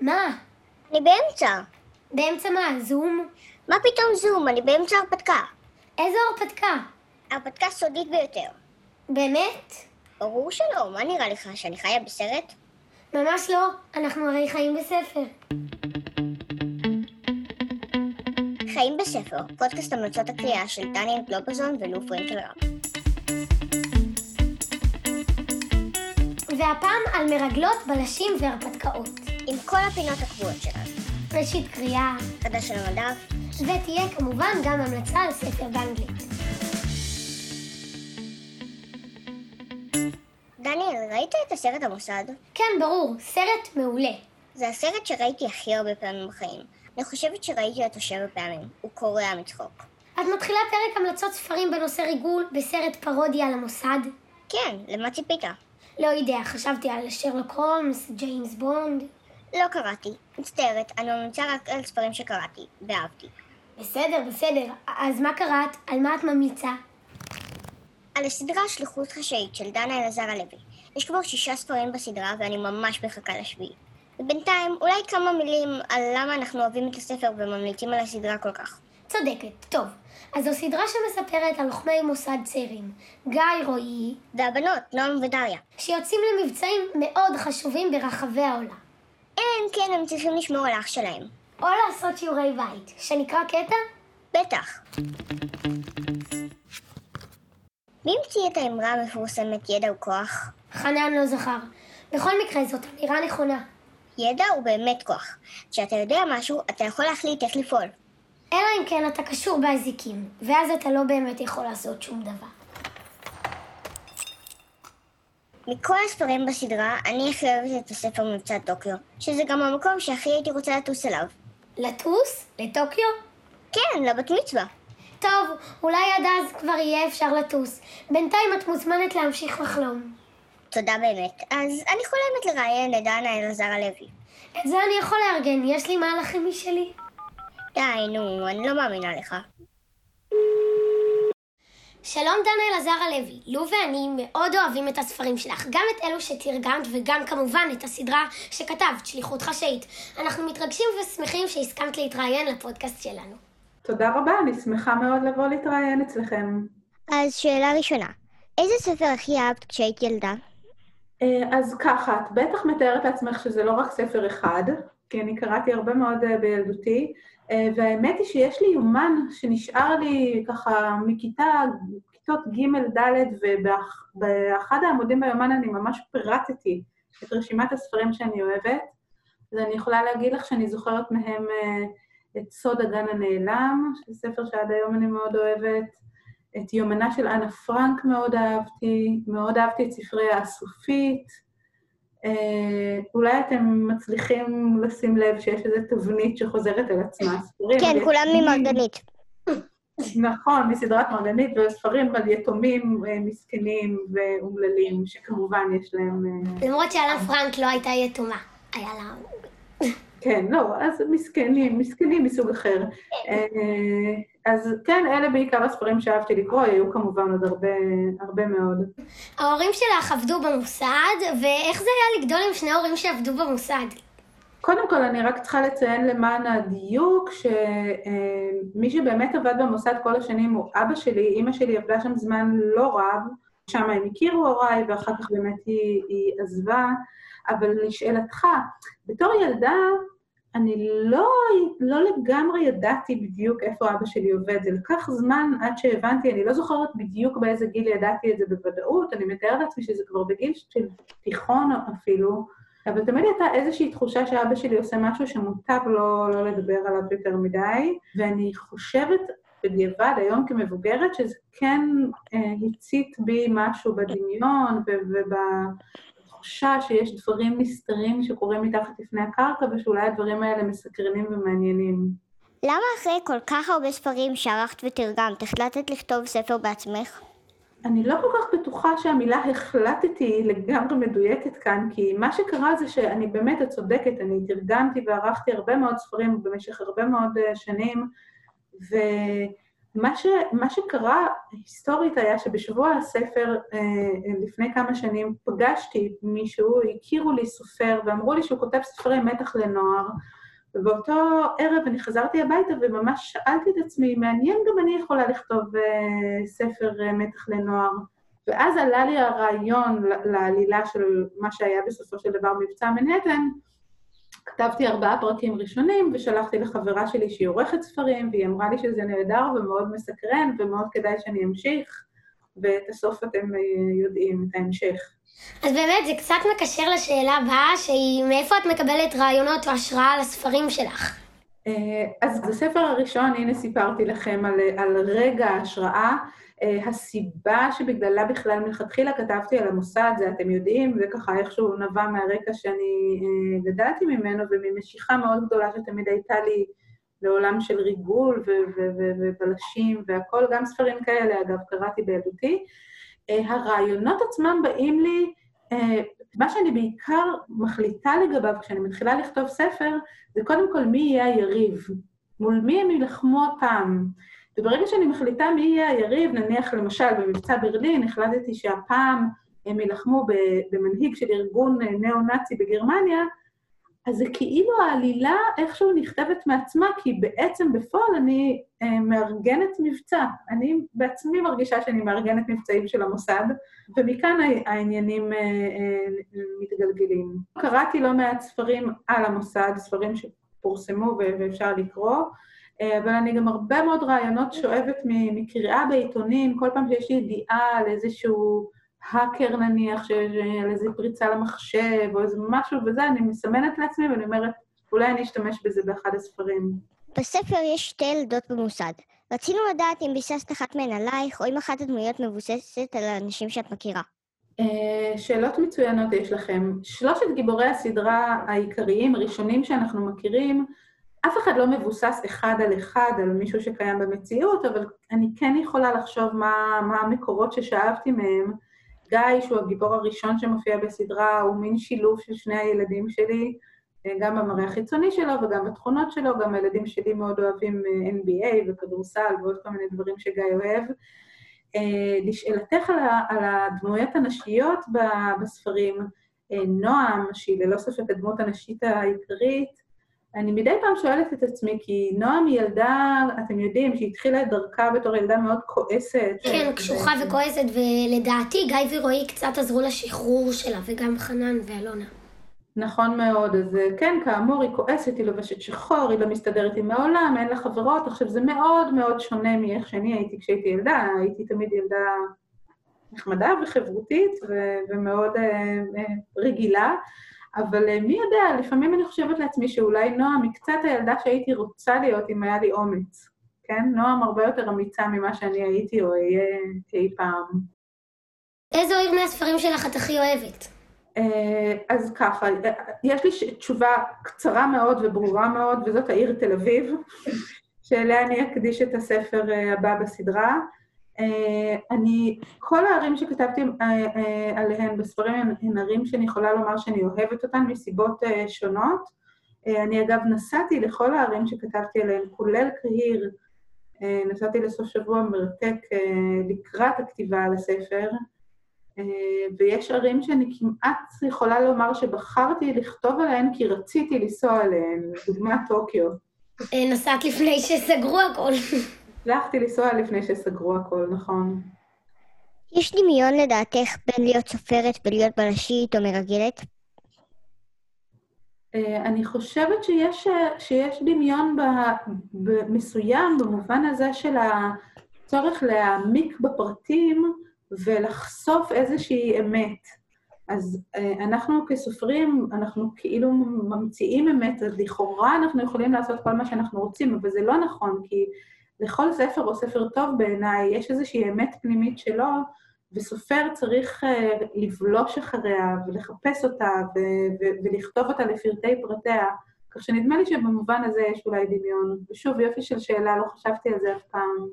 מה? אני באמצע. באמצע מה? זום? מה פתאום זום? אני באמצע הרפתקה. איזו הרפתקה? הרפתקה סודית ביותר. באמת? ברור שלא, מה נראה לך, שאני חיה בסרט? ממש לא, אנחנו הרי חיים בספר. חיים בספר, פודקאסט המלצות הקריאה של דניאל גלובזון ולו פרנקל והפעם על מרגלות, בלשים והרפתקאות. עם כל הפינות הקבועות שלנו. ראשית קריאה, חדש על המדף, ותהיה כמובן גם המלצה על ספר באנגלית. דניאל, ראית את הסרט המוסד? כן, ברור, סרט מעולה. זה הסרט שראיתי הכי הרבה פעמים בחיים. אני חושבת שראיתי אותו שבע פעמים. הוא קורע מצחוק. את מתחילה פרק המלצות ספרים בנושא ריגול בסרט פרודיה על המוסד? כן, למה ציפית? לא יודע, חשבתי על שרלוק הולמס, ג'יימס בונד. לא קראתי. מצטערת, אני ממליצה רק על ספרים שקראתי, ואהבתי. בסדר, בסדר. אז מה קראת? על מה את ממליצה? על הסדרה שליחות חשאית של דנה אלעזר הלוי. יש כבר שישה ספרים בסדרה ואני ממש מחכה לשביעי. ובינתיים, אולי כמה מילים על למה אנחנו אוהבים את הספר וממליצים על הסדרה כל כך. צודקת, טוב. אז זו סדרה שמספרת על לוחמי מוסד צעירים, גיא רועי, והבנות, נועם ודריה. שיוצאים למבצעים מאוד חשובים ברחבי העולם. אלא אם כן הם צריכים לשמור על אח שלהם. או לעשות שיעורי בית, שנקרא קטע? בטח. מי המציא את האמרה המפורסמת ידע הוא כוח? חנן לא זכר. בכל מקרה, זאת אמירה נכונה. ידע הוא באמת כוח. כשאתה יודע משהו, אתה יכול להחליט איך לפעול. אלא אם כן אתה קשור באזיקים, ואז אתה לא באמת יכול לעשות שום דבר. מכל הספרים בסדרה, אני הכי אוהבת את הספר מבצע טוקיו, שזה גם המקום שהכי הייתי רוצה לטוס אליו. לטוס? לטוקיו? כן, לבת מצווה. טוב, אולי עד אז כבר יהיה אפשר לטוס. בינתיים את מוזמנת להמשיך לחלום. תודה באמת. אז אני חולמת לראיין את דנה אלעזר הלוי. את זה אני יכול לארגן, יש לי מהלכים משלי. די, נו, אני לא מאמינה לך. שלום דנה אלעזר הלוי, לו ואני מאוד אוהבים את הספרים שלך, גם את אלו שתרגמת וגם כמובן את הסדרה שכתבת, שליחות חשאית. אנחנו מתרגשים ושמחים שהסכמת להתראיין לפודקאסט שלנו. תודה רבה, אני שמחה מאוד לבוא להתראיין אצלכם. אז שאלה ראשונה, איזה ספר הכי אהבת כשהיית ילדה? אה, אז ככה, את בטח מתארת לעצמך שזה לא רק ספר אחד, כי אני קראתי הרבה מאוד אה, בילדותי, והאמת היא שיש לי יומן שנשאר לי ככה מכיתה, כיתות ג' ד', ובאחד העמודים ביומן אני ממש פירטתי את רשימת הספרים שאני אוהבת, אז אני יכולה להגיד לך שאני זוכרת מהם את סוד הגן הנעלם, שזה ספר שעד היום אני מאוד אוהבת, את יומנה של אנה פרנק מאוד אהבתי, מאוד אהבתי את ספרי האסופית. אה, אולי אתם מצליחים לשים לב שיש איזו תבנית שחוזרת על עצמה. ספרים כן, כולם ממרגנית. נכון, מסדרת מרגנית, וספרים על יתומים אה, מסכנים ואומללים, שכמובן יש להם... אה, למרות שאנה פרנק לא הייתה יתומה, היה לה... כן, לא, אז מסכנים, מסכנים מסוג אחר. אז כן, אלה בעיקר הספרים שאהבתי לקרוא, היו כמובן עוד הרבה, הרבה מאוד. ההורים שלך עבדו במוסד, ואיך זה היה לגדול עם שני הורים שעבדו במוסד? קודם כל, אני רק צריכה לציין למען הדיוק, שמי שבאמת עבד במוסד כל השנים הוא אבא שלי, אימא שלי עבדה שם זמן לא רב, שם הם הכירו הוריי, ואחר כך באמת היא, היא עזבה. אבל לשאלתך, בתור ילדה, אני לא, לא לגמרי ידעתי בדיוק איפה אבא שלי עובד. זה לקח זמן עד שהבנתי, אני לא זוכרת בדיוק באיזה גיל ידעתי את זה בוודאות, אני מתארת לעצמי שזה כבר בגיל של תיכון אפילו, אבל תמיד הייתה איזושהי תחושה שאבא שלי עושה משהו שמוטב לא, לא לדבר עליו יותר מדי, ואני חושבת בדיעבד, היום כמבוגרת, שזה כן אה, הצית בי משהו בדמיון וב... תחושה שיש דברים נסתרים שקורים מתחת לפני הקרקע, ושאולי הדברים האלה מסקרנים ומעניינים. למה אחרי כל כך הרבה ספרים שערכת ותרגמת, החלטת לכתוב ספר בעצמך? אני לא כל כך בטוחה שהמילה החלטתי היא לגמרי מדויקת כאן, כי מה שקרה זה שאני באמת, את צודקת, אני תרגמתי וערכתי הרבה מאוד ספרים במשך הרבה מאוד uh, שנים, מה, ש, מה שקרה היסטורית היה שבשבוע הספר אה, לפני כמה שנים פגשתי מישהו, הכירו לי סופר ואמרו לי שהוא כותב ספרי מתח לנוער, ובאותו ערב אני חזרתי הביתה וממש שאלתי את עצמי, מעניין גם אני יכולה לכתוב אה, ספר אה, מתח לנוער. ואז עלה לי הרעיון לעלילה של מה שהיה בסופו של דבר מבצע מנהטן, כתבתי ארבעה פרקים ראשונים ושלחתי לחברה שלי שהיא עורכת ספרים, והיא אמרה לי שזה נהדר ומאוד מסקרן ומאוד כדאי שאני אמשיך, ואת הסוף אתם אה, יודעים, את ההמשך. אז באמת, זה קצת מקשר לשאלה הבאה, שהיא מאיפה את מקבלת רעיונות או השראה לספרים שלך? אה, אז בספר הראשון, הנה סיפרתי לכם על, על רגע ההשראה. Uh, הסיבה שבגללה בכלל מלכתחילה כתבתי על המוסד, זה אתם יודעים, זה ככה איכשהו נבע מהרקע שאני uh, גדלתי ממנו וממשיכה מאוד גדולה שתמיד הייתה לי לעולם של ריגול ובלשים והכול, גם ספרים כאלה, אגב, קראתי בילדותי. הרעיונות עצמם באים לי, מה שאני בעיקר מחליטה לגביו כשאני מתחילה לכתוב ספר, זה קודם כל מי יהיה היריב, מול מי הם יילחמו הפעם. וברגע שאני מחליטה מי יהיה היריב, נניח למשל במבצע ברלין, החלטתי שהפעם הם יילחמו במנהיג של ארגון ניאו-נאצי בגרמניה, אז זה כאילו העלילה איכשהו נכתבת מעצמה, כי בעצם בפועל אני אה, מארגנת מבצע. אני בעצמי מרגישה שאני מארגנת מבצעים של המוסד, ומכאן העניינים אה, אה, מתגלגלים. קראתי לא מעט ספרים על המוסד, ספרים שפורסמו ואפשר לקרוא, אה, אבל אני גם הרבה מאוד רעיונות שואבת מקריאה בעיתונים, כל פעם שיש לי ידיעה על איזשהו האקר נניח, על איזו פריצה למחשב או איזה משהו וזה, אני מסמנת לעצמי ואני אומרת, אולי אני אשתמש בזה באחד הספרים. בספר יש שתי ילדות במוסד. רצינו לדעת אם ביססת אחת מהן עלייך, או אם אחת הדמויות מבוססת על האנשים שאת מכירה. אה, שאלות מצוינות יש לכם. שלושת גיבורי הסדרה העיקריים, הראשונים שאנחנו מכירים, אף אחד לא מבוסס אחד על אחד על מישהו שקיים במציאות, אבל אני כן יכולה לחשוב מה, מה המקורות ששאבתי מהם. גיא, שהוא הגיבור הראשון שמופיע בסדרה, הוא מין שילוב של שני הילדים שלי, גם במראה החיצוני שלו וגם בתכונות שלו, גם הילדים שלי מאוד אוהבים אה, NBA וכדורסל ועוד כל מיני דברים שגיא אוהב. אה, לשאלתך על הדמויות הנשיות בספרים, אה, נועם, שהיא ללא ספק הדמות הנשית העיקרית, אני מדי פעם שואלת את עצמי, כי נועם היא ילדה, אתם יודעים, שהיא התחילה את דרכה בתור ילדה מאוד כועסת. כן, קשוחה. וכועסת, ולדעתי גיא ורועי קצת עזרו לשחרור שלה, וגם חנן ואלונה. נכון מאוד, אז כן, כאמור, היא כועסת, היא לובשת שחור, היא לא מסתדרת עם העולם, אין לה חברות. עכשיו, זה מאוד מאוד שונה מאיך שאני הייתי כשהייתי ילדה, הייתי תמיד ילדה נחמדה וחברותית ו- ומאוד uh, uh, רגילה. אבל אה, מי יודע, לפעמים אני חושבת לעצמי שאולי נועם היא קצת הילדה שהייתי רוצה להיות אם היה לי אומץ, כן? נועם הרבה יותר אמיצה ממה שאני הייתי או אהיה אי פעם. איזו עיר מהספרים שלך את הכי אוהבת? אה, אז ככה, אה, יש לי תשובה קצרה מאוד וברורה מאוד, וזאת העיר תל אביב, שאליה אני אקדיש את הספר הבא בסדרה. אה, אני, כל הערים שכתבתי אה, אה, עליהן בספרים הן ערים שאני יכולה לומר שאני אוהבת אותן מסיבות שונות. אני אגב נסעתי לכל הערים שכתבתי עליהן, כולל קהיר, נסעתי לסוף שבוע מרתק לקראת הכתיבה על הספר, ויש ערים שאני כמעט יכולה לומר שבחרתי לכתוב עליהן כי רציתי לנסוע עליהן, דוגמת טוקיו. נסעת לפני שסגרו הכל. הצלחתי לנסוע לפני שסגרו הכל, נכון. יש דמיון לדעתך בין להיות סופרת ולהיות בלשית או מרגלת? אה, אני חושבת שיש, שיש דמיון ב, מסוים במובן הזה של הצורך להעמיק בפרטים ולחשוף איזושהי אמת. אז אה, אנחנו כסופרים, אנחנו כאילו ממציאים אמת, אז לכאורה אנחנו יכולים לעשות כל מה שאנחנו רוצים, אבל זה לא נכון, כי לכל ספר או ספר טוב בעיניי יש איזושהי אמת פנימית שלו, וסופר צריך uh, לבלוש אחריה ולחפש אותה ולכתוב אותה לפרטי פרטיה. כך שנדמה לי שבמובן הזה יש אולי דמיון. ושוב, יופי של שאלה, לא חשבתי על זה אף פעם.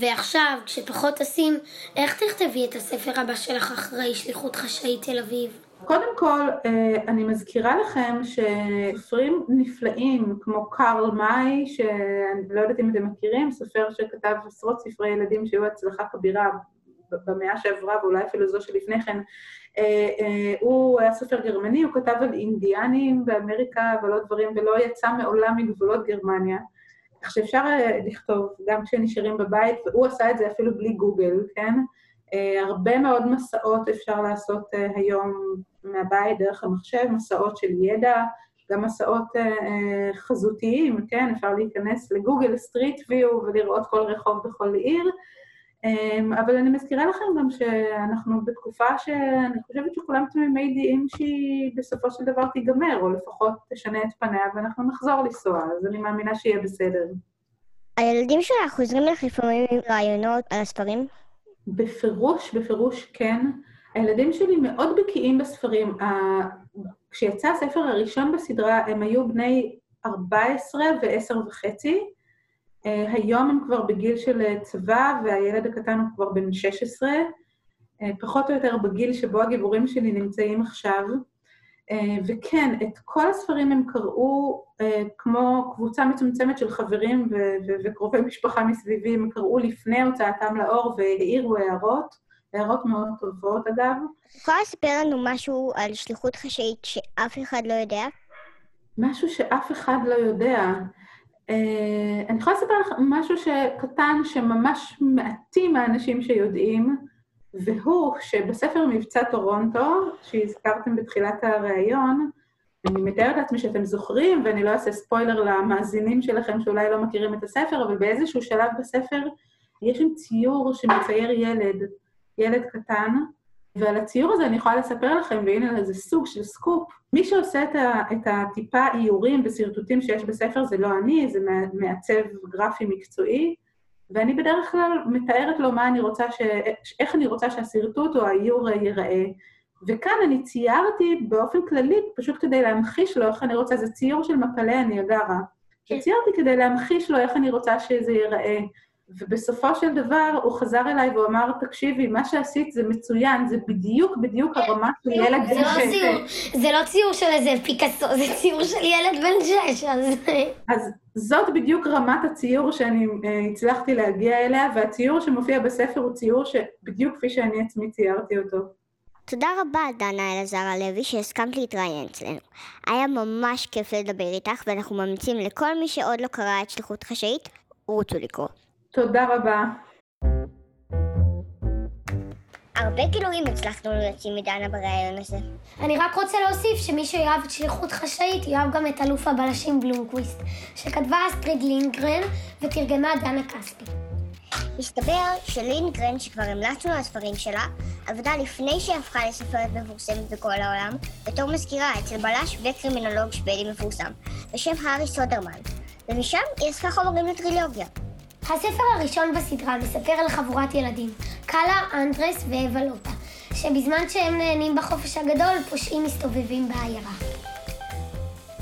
ועכשיו, כשפחות טסים, איך תכתבי את הספר הבא שלך אחרי שליחות חשאי תל אביב? קודם כל, אה, אני מזכירה לכם שספרים נפלאים, כמו קארל מאי, שאני לא יודעת אם אתם מכירים, סופר שכתב עשרות ספרי ילדים שהיו הצלחה כבירה במאה שעברה, ואולי אפילו זו שלפני כן, אה, אה, הוא היה סופר גרמני, הוא כתב על אינדיאנים באמריקה עוד דברים, ולא יצא מעולם מגבולות גרמניה. כך שאפשר לכתוב גם כשנשארים בבית, והוא עשה את זה אפילו בלי גוגל, כן? הרבה מאוד מסעות אפשר לעשות היום מהבית דרך המחשב, מסעות של ידע, גם מסעות אה, חזותיים, כן? אפשר להיכנס לגוגל Street View ולראות כל רחוב בכל עיר. Um, אבל אני מזכירה לכם גם שאנחנו בתקופה שאני חושבת שכולם תמימי דעים שהיא בסופו של דבר תיגמר, או לפחות תשנה את פניה ואנחנו נחזור לנסוע, אז אני מאמינה שיהיה בסדר. הילדים שלך חוזרים לך לפעמים עם רעיונות על הספרים? בפירוש, בפירוש כן. הילדים שלי מאוד בקיאים בספרים. כשיצא הספר הראשון בסדרה, הם היו בני 14 ו-10 וחצי. אה, היום הם כבר בגיל של צבא, והילד הקטן הוא כבר בן 16, אה, פחות או יותר בגיל שבו הגיבורים שלי נמצאים עכשיו. אה, וכן, את כל הספרים הם קראו כמו קבוצה מצומצמת של חברים וקרובי משפחה מסביבי, הם קראו לפני הוצאתם לאור והעירו הערות. הערות מאוד טובות, אגב. את יכולה לספר לנו משהו על שליחות חשאית שאף אחד לא יודע? משהו שאף אחד לא יודע. אה, אני יכולה לספר לך משהו שקטן, שממש מעטים מהאנשים שיודעים, והוא שבספר מבצע טורונטו, שהזכרתם בתחילת הריאיון, אני מתארת לעצמי שאתם זוכרים, ואני לא אעשה ספוילר למאזינים שלכם שאולי לא מכירים את הספר, אבל באיזשהו שלב בספר יש שם ציור שמצייר ילד, ילד קטן, ועל הציור הזה אני יכולה לספר לכם, והנה זה סוג של סקופ. מי שעושה את, ה, את הטיפה איורים ושרטוטים שיש בספר זה לא אני, זה מעצב גרפי מקצועי, ואני בדרך כלל מתארת לו מה אני רוצה, ש, איך אני רוצה שהשרטוט או האיור ייראה. וכאן אני ציירתי באופן כללי, פשוט כדי להמחיש לו איך אני רוצה, זה ציור של מפלי הניאגרה. כן. ציירתי כדי להמחיש לו איך אני רוצה שזה ייראה. ובסופו של דבר הוא חזר אליי והוא אמר, תקשיבי, מה שעשית זה מצוין, זה בדיוק בדיוק הרמה של ילד בן לא שש. זה לא ציור של איזה פיקאסו, זה ציור של ילד בן שש, אז... אז זאת בדיוק רמת הציור שאני uh, הצלחתי להגיע אליה, והציור שמופיע בספר הוא ציור שבדיוק כפי שאני עצמי ציירתי אותו. תודה רבה, דנה אלעזר הלוי, שהסכמת להתראיין אצלנו. היה ממש כיף לדבר איתך, ואנחנו ממליצים לכל מי שעוד לא קרא את שליחות חשאית, רוצו לקרוא. תודה רבה. הרבה גילויים הצלחנו להוציא מדנה בריאיון הזה. אני רק רוצה להוסיף שמי שיאהב את שליחות חשאית, יאהב גם את אלוף הבלשים בלומקוויסט, שכתבה אסטריד לינגרן ותרגמה דנה כספי. מסתבר שלינגרן, שכבר המלצנו על הספרים שלה, עבדה לפני שהיא הפכה לסופרת מפורסמת בכל העולם, בתור מזכירה אצל בלש וקרימינולוג שוודי מפורסם, בשם הארי סודרמן, ומשם היא אספה חומרים לטרילוגיה. הספר הראשון בסדרה מספר על חבורת ילדים, קאלה, אנדרס ואבלוטה, שבזמן שהם נהנים בחופש הגדול, פושעים מסתובבים בעיירה.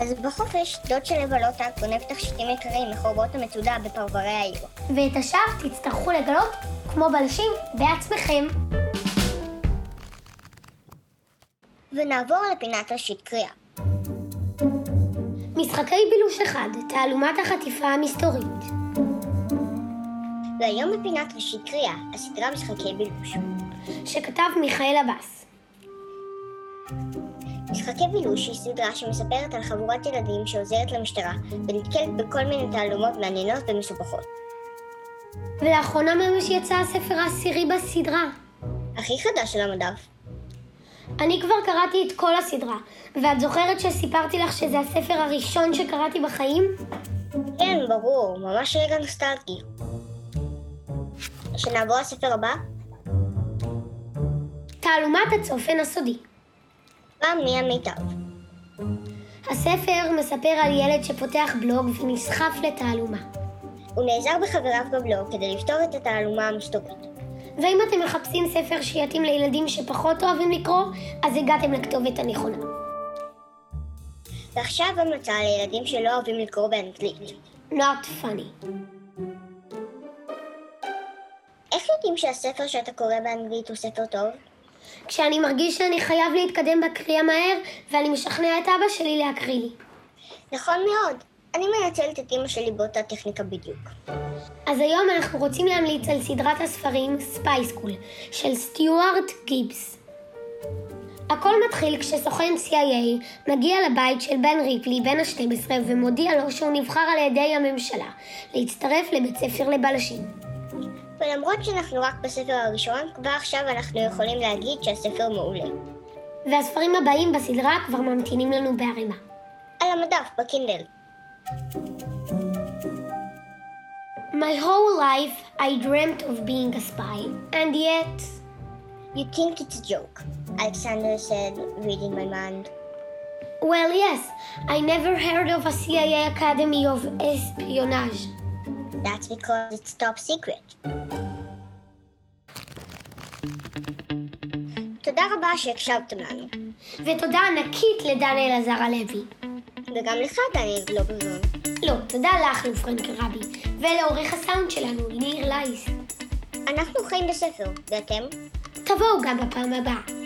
אז בחופש, דוד של אבלוטה גונב תכשיטים יקרים מחורבות המצודה בפרברי העיר. ואת השאר תצטרכו לגלות, כמו בלשים, בעצמכם. ונעבור לפינת ראשית קריאה. משחקי בילוש אחד, תעלומת החטיפה המסתורית. והיום בפינת ראשית קריאה, הסדרה משחקי בילוש. שכתב מיכאל עבאס. משחקי בילוש היא סדרה שמספרת על חבורת ילדים שעוזרת למשטרה ונתקלת בכל מיני תעלומות מעניינות ומסובכות. ולאחרונה ממש יצא הספר העשירי בסדרה. הכי חדש של המדף. אני כבר קראתי את כל הסדרה, ואת זוכרת שסיפרתי לך שזה הספר הראשון שקראתי בחיים? כן, ברור, ממש רגע נוסטלגי. שנעבור לספר הבא? תעלומת הצופן הסודי. פעם מי המיטב. הספר מספר על ילד שפותח בלוג ונסחף לתעלומה. הוא נעזר בחבריו בבלוג כדי לפתור את התעלומה המסתורית. ואם אתם מחפשים ספר שיתאים לילדים שפחות אוהבים לקרוא, אז הגעתם לכתובת הנכונה. ועכשיו המלצה לילדים שלא אוהבים לקרוא באנגלית. Not funny. יודעים שהספר שאתה קורא באנגלית הוא ספר טוב? כשאני מרגיש שאני חייב להתקדם בקריאה מהר, ואני משכנע את אבא שלי להקריא לי. נכון מאוד. אני מנצלת את אמא שלי באותה טכניקה בדיוק. אז היום אנחנו רוצים להמליץ על סדרת הספרים Spy School של סטיוארט גיבס. הכל מתחיל כשסוכן CIA מגיע לבית של בן ריפלי, בן ה-12, ומודיע לו שהוא נבחר על ידי הממשלה להצטרף לבית ספר לבלשים. ולמרות שאנחנו רק בספר הראשון, כבר עכשיו אנחנו יכולים להגיד שהספר מעולה. והספרים הבאים בסדרה כבר ממתינים לנו בערימה. על המדף, בקינדל. My whole life I dreamt of being a spy, and yet... You think it's a joke, Alexander said, reading my mind. Well, yes, I never heard of a CIA Academy of Espionage. That's because it's top secret. תודה רבה שהקשבתם לנו. ותודה ענקית לדן אלעזר הלוי. וגם לך, דניאל גלוברזון. לא, תודה לך, לופרנק רבי, ולעורך הסאונד שלנו, ניר לייס. אנחנו חיים בספר, ואתם? תבואו גם בפעם הבאה.